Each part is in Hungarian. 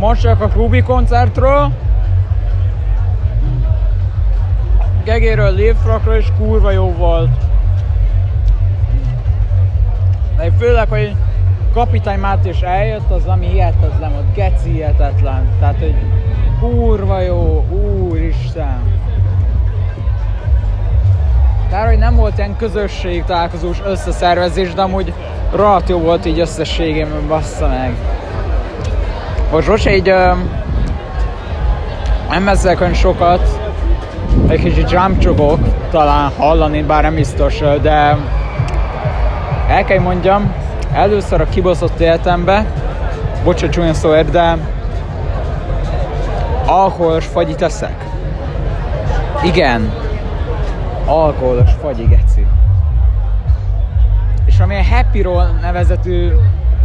Most csak a Klubi koncertről. Gegéről, Lévfrakról is kurva jó volt. De főleg, hogy Kapitány Máté is eljött, az ami hihetetlen volt, geci hihetetlen. Tehát, hogy kurva jó, úristen. Tehát, hogy nem volt ilyen közösség találkozós összeszervezés, de amúgy rohadt jó volt így összességében, bassza meg. Most most így nem beszélek olyan sokat, egy kicsit jumpcsogok talán hallani, bár nem biztos, de el kell mondjam, először a kibaszott életembe, bocsánat csúnya szóért, de alkoholos fagyit eszek. Igen, alkoholos fagyi geci. És amilyen Happy Roll nevezetű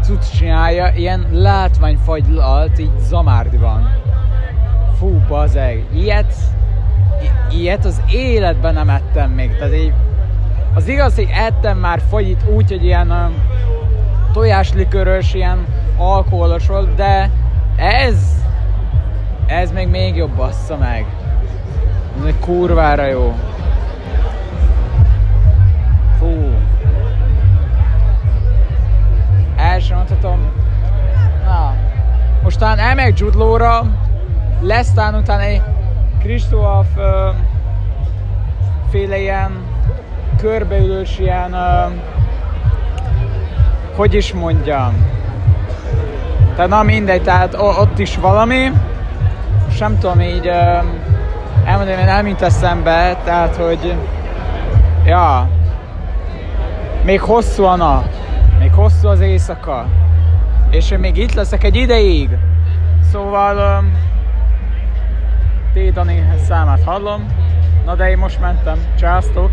cucc csinálja, ilyen látványfagylalt így Zamárdiban. Fú, bazeg, ilyet, i- ilyet az életben nem ettem még. Tehát így, az igaz, hogy ettem már fagyit úgy, hogy ilyen um, tojáslikörös, ilyen alkoholos volt, de ez, ez még még jobb bassza meg. Ez egy kurvára jó. Mondhatom. Na. Most talán elmegyek Judlóra, lesz talán utána egy Kristóf uh, féle ilyen körbeülős ilyen uh, hogy is mondjam tehát na mindegy, tehát ott is valami sem tudom így uh, elmondani, mert nem jut eszembe, tehát hogy ja még hosszú a nap, még hosszú az éjszaka, és én még itt leszek egy ideig. Szóval um, T. Dani számát hallom, na de én most mentem, császtok!